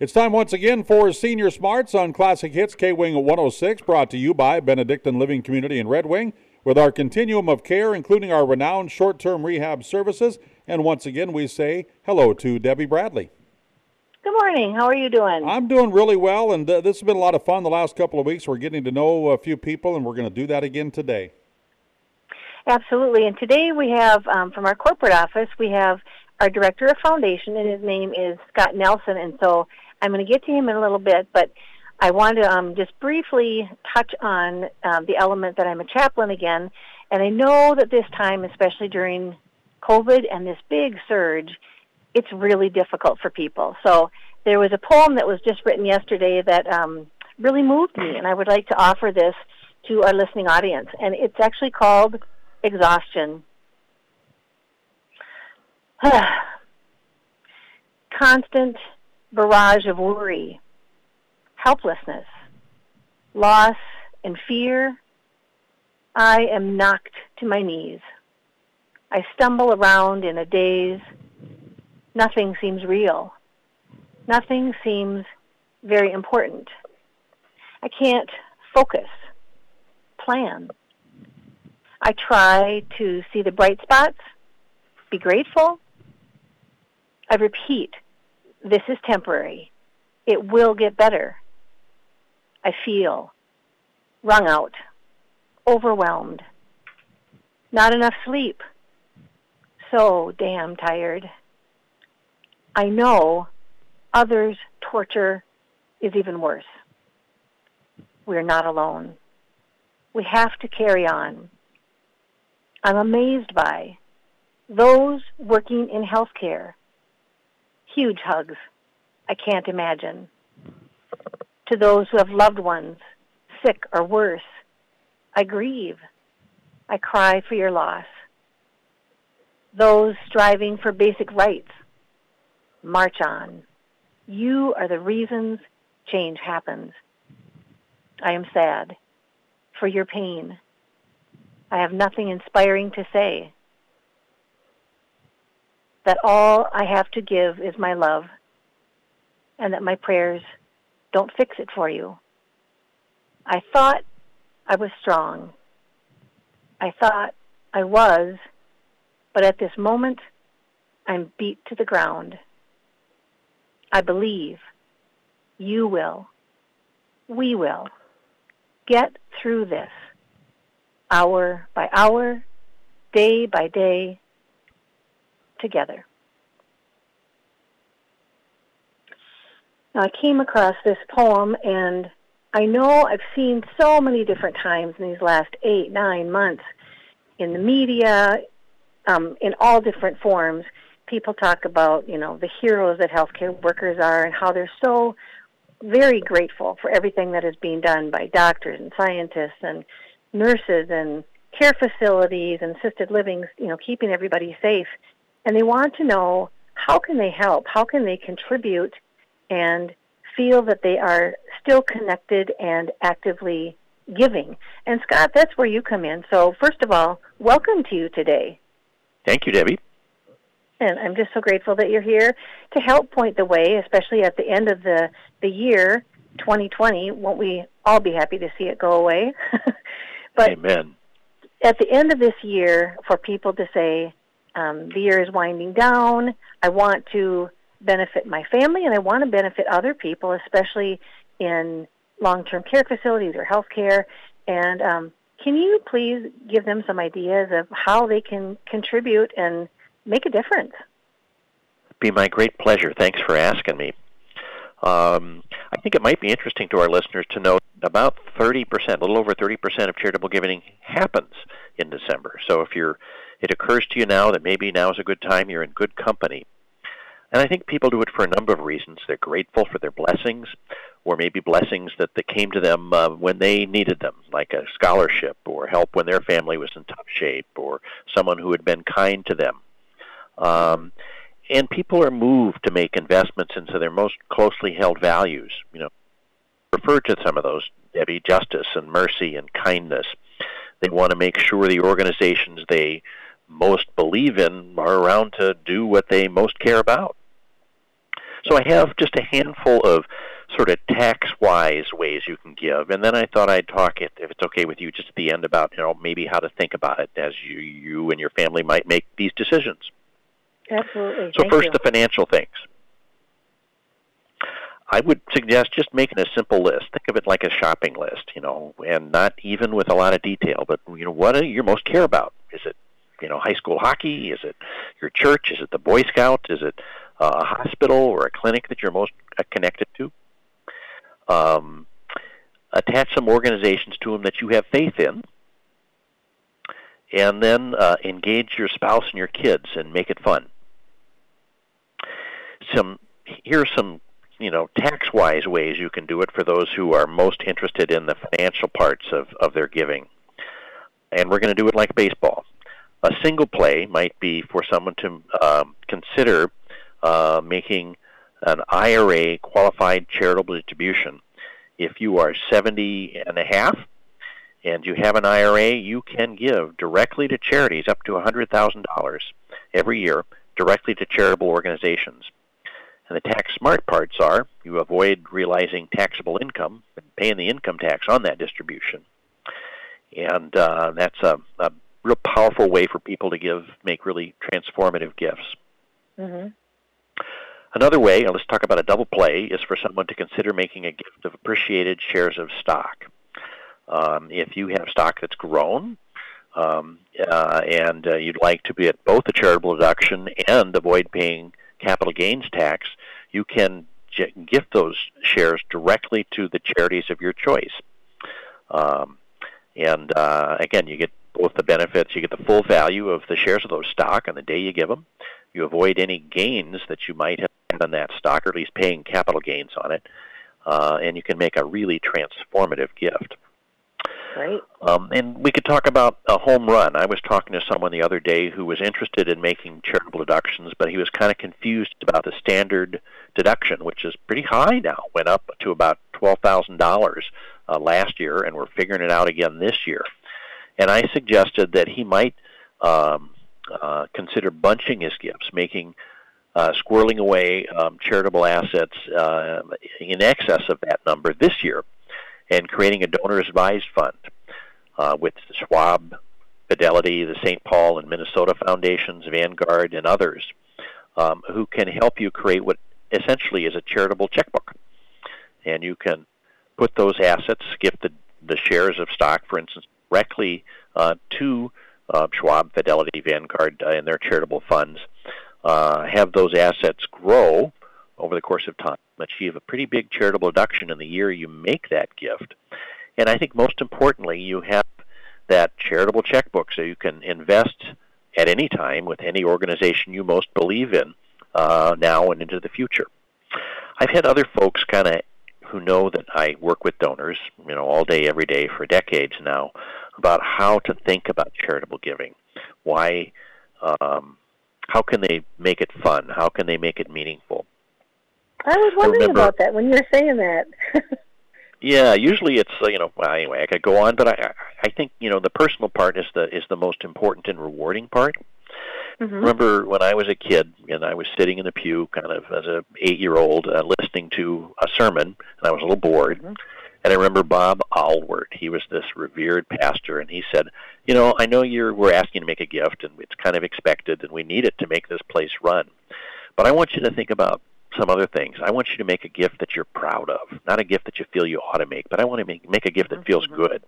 It's time once again for Senior Smarts on Classic Hits K Wing 106, brought to you by Benedictine Living Community in Red Wing, with our continuum of care, including our renowned short term rehab services. And once again, we say hello to Debbie Bradley. Good morning. How are you doing? I'm doing really well, and uh, this has been a lot of fun the last couple of weeks. We're getting to know a few people, and we're going to do that again today. Absolutely. And today we have, um, from our corporate office, we have our director of foundation, and his name is Scott Nelson. And so I'm going to get to him in a little bit, but I want to um, just briefly touch on um, the element that I'm a chaplain again. And I know that this time, especially during COVID and this big surge, it's really difficult for people. So there was a poem that was just written yesterday that um, really moved me, and I would like to offer this to our listening audience. And it's actually called Exhaustion. Constant barrage of worry, helplessness, loss, and fear, I am knocked to my knees. I stumble around in a daze. Nothing seems real. Nothing seems very important. I can't focus, plan. I try to see the bright spots, be grateful. I repeat this is temporary. It will get better. I feel wrung out, overwhelmed, not enough sleep, so damn tired. I know others' torture is even worse. We're not alone. We have to carry on. I'm amazed by those working in healthcare huge hugs. I can't imagine. To those who have loved ones, sick or worse, I grieve. I cry for your loss. Those striving for basic rights, march on. You are the reasons change happens. I am sad for your pain. I have nothing inspiring to say that all I have to give is my love and that my prayers don't fix it for you. I thought I was strong. I thought I was, but at this moment, I'm beat to the ground. I believe you will, we will, get through this hour by hour, day by day, together. I came across this poem, and I know I've seen so many different times in these last eight, nine months in the media, um, in all different forms. People talk about, you know, the heroes that healthcare workers are and how they're so very grateful for everything that is being done by doctors and scientists and nurses and care facilities and assisted living, you know, keeping everybody safe and they want to know how can they help, how can they contribute, and feel that they are still connected and actively giving. And Scott, that's where you come in. So first of all, welcome to you today. Thank you, Debbie. And I'm just so grateful that you're here to help point the way, especially at the end of the, the year, 2020. Won't we all be happy to see it go away? but Amen. At the end of this year, for people to say, um, the year is winding down. I want to benefit my family and I want to benefit other people, especially in long term care facilities or health care. And um, can you please give them some ideas of how they can contribute and make a difference? Be my great pleasure. Thanks for asking me. Um, I think it might be interesting to our listeners to know about 30%, a little over 30% of charitable giving happens in December. So if you're it occurs to you now that maybe now is a good time, you're in good company. And I think people do it for a number of reasons. They're grateful for their blessings, or maybe blessings that, that came to them uh, when they needed them, like a scholarship or help when their family was in tough shape, or someone who had been kind to them. Um, and people are moved to make investments into their most closely held values. You know, refer to some of those, Debbie, justice and mercy and kindness. They want to make sure the organizations they most believe in are around to do what they most care about. So I have just a handful of sort of tax-wise ways you can give, and then I thought I'd talk it, if it's okay with you, just at the end about you know maybe how to think about it as you you and your family might make these decisions. Absolutely. So Thank first, you. the financial things. I would suggest just making a simple list. Think of it like a shopping list, you know, and not even with a lot of detail, but you know, what do you most care about? Is it, you know, high school hockey? Is it your church? Is it the Boy Scout? Is it uh, a hospital or a clinic that you're most uh, connected to? Um, attach some organizations to them that you have faith in, and then uh, engage your spouse and your kids and make it fun. Some here's some you know tax wise ways you can do it for those who are most interested in the financial parts of, of their giving. And we're going to do it like baseball. A single play might be for someone to um, consider uh, making an IRA qualified charitable distribution. If you are 70 and a half and you have an IRA, you can give directly to charities up to $100,000 every year directly to charitable organizations. And the tax smart parts are you avoid realizing taxable income and paying the income tax on that distribution. And uh, that's a, a real powerful way for people to give, make really transformative gifts. hmm Another way, let's talk about a double play, is for someone to consider making a gift of appreciated shares of stock. Um, if you have stock that's grown, um, uh, and uh, you'd like to be at both a charitable deduction and avoid paying capital gains tax, you can j- gift those shares directly to the charities of your choice. Um, and uh, again, you get both the benefits. You get the full value of the shares of those stock on the day you give them. You avoid any gains that you might have on that stock, or at least paying capital gains on it. Uh, and you can make a really transformative gift. Right. Um, and we could talk about a home run. I was talking to someone the other day who was interested in making charitable deductions, but he was kind of confused about the standard deduction, which is pretty high now. Went up to about twelve thousand dollars uh, last year, and we're figuring it out again this year. And I suggested that he might um, uh, consider bunching his gifts, making uh, squirreling away um, charitable assets uh, in excess of that number this year and creating a donor advised fund uh, with Schwab, Fidelity, the St. Paul and Minnesota Foundations, Vanguard, and others um, who can help you create what essentially is a charitable checkbook. And you can put those assets, gift the, the shares of stock, for instance, directly uh, to uh, Schwab, Fidelity, Vanguard, uh, and their charitable funds. Have those assets grow over the course of time, achieve a pretty big charitable deduction in the year you make that gift. And I think most importantly, you have that charitable checkbook so you can invest at any time with any organization you most believe in uh, now and into the future. I've had other folks kind of who know that I work with donors, you know, all day, every day for decades now, about how to think about charitable giving. Why, um, how can they make it fun? How can they make it meaningful? I was wondering remember- about that when you were saying that. Yeah, usually it's uh, you know well, anyway I could go on, but I I think you know the personal part is the is the most important and rewarding part. Hmm Remember when I was a kid and I was sitting in the pew, kind of as a eight year old, uh, listening to a sermon, and I was a little bored. Mhm. And I remember Bob Alward. He was this revered pastor, and he said, "You know, I know you're we're asking to make a gift, and it's kind of expected, and we need it to make this place run. But I want you to think about some other things. I want you to make a gift that you're proud of, not a gift that you feel you ought to make, but I want to make make a gift that feels Mhm. good,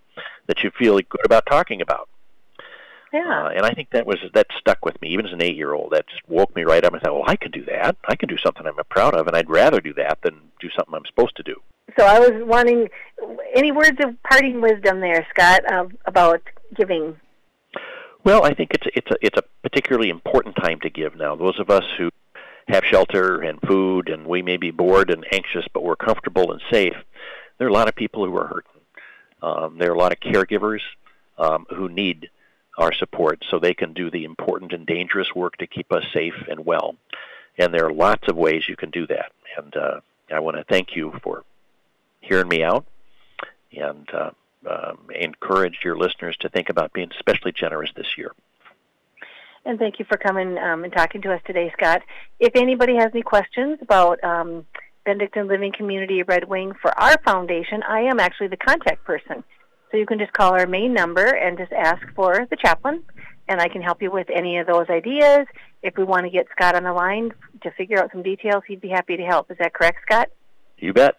that you feel good about talking about." Yeah. Uh, and I think that was that stuck with me, even as an eight-year-old. That just woke me right up and thought, "Well, I could do that. I can do something I'm proud of, and I'd rather do that than do something I'm supposed to do." So I was wanting any words of parting wisdom there, Scott, uh, about giving. Well, I think it's it's a it's a particularly important time to give now. Those of us who have shelter and food, and we may be bored and anxious, but we're comfortable and safe. There are a lot of people who are hurting. Um, there are a lot of caregivers um, who need our support so they can do the important and dangerous work to keep us safe and well. And there are lots of ways you can do that. And uh, I want to thank you for hearing me out and uh, um, encourage your listeners to think about being especially generous this year. And thank you for coming um, and talking to us today, Scott. If anybody has any questions about um, Benedictine Living Community Red Wing for our foundation, I am actually the contact person. So you can just call our main number and just ask for the chaplain, and I can help you with any of those ideas. If we want to get Scott on the line to figure out some details, he'd be happy to help. Is that correct, Scott? You bet.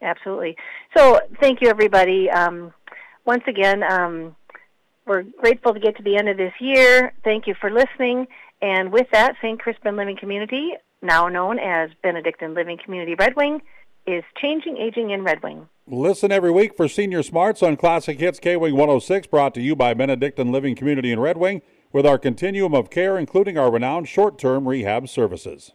Absolutely. So thank you, everybody. Um, once again, um, we're grateful to get to the end of this year. Thank you for listening. And with that, St. Crispin Living Community, now known as Benedictine Living Community Red Wing, is changing aging in Red Wing. Listen every week for Senior Smarts on Classic Hits K Wing 106, brought to you by Benedictine Living Community in Red Wing, with our continuum of care, including our renowned short term rehab services.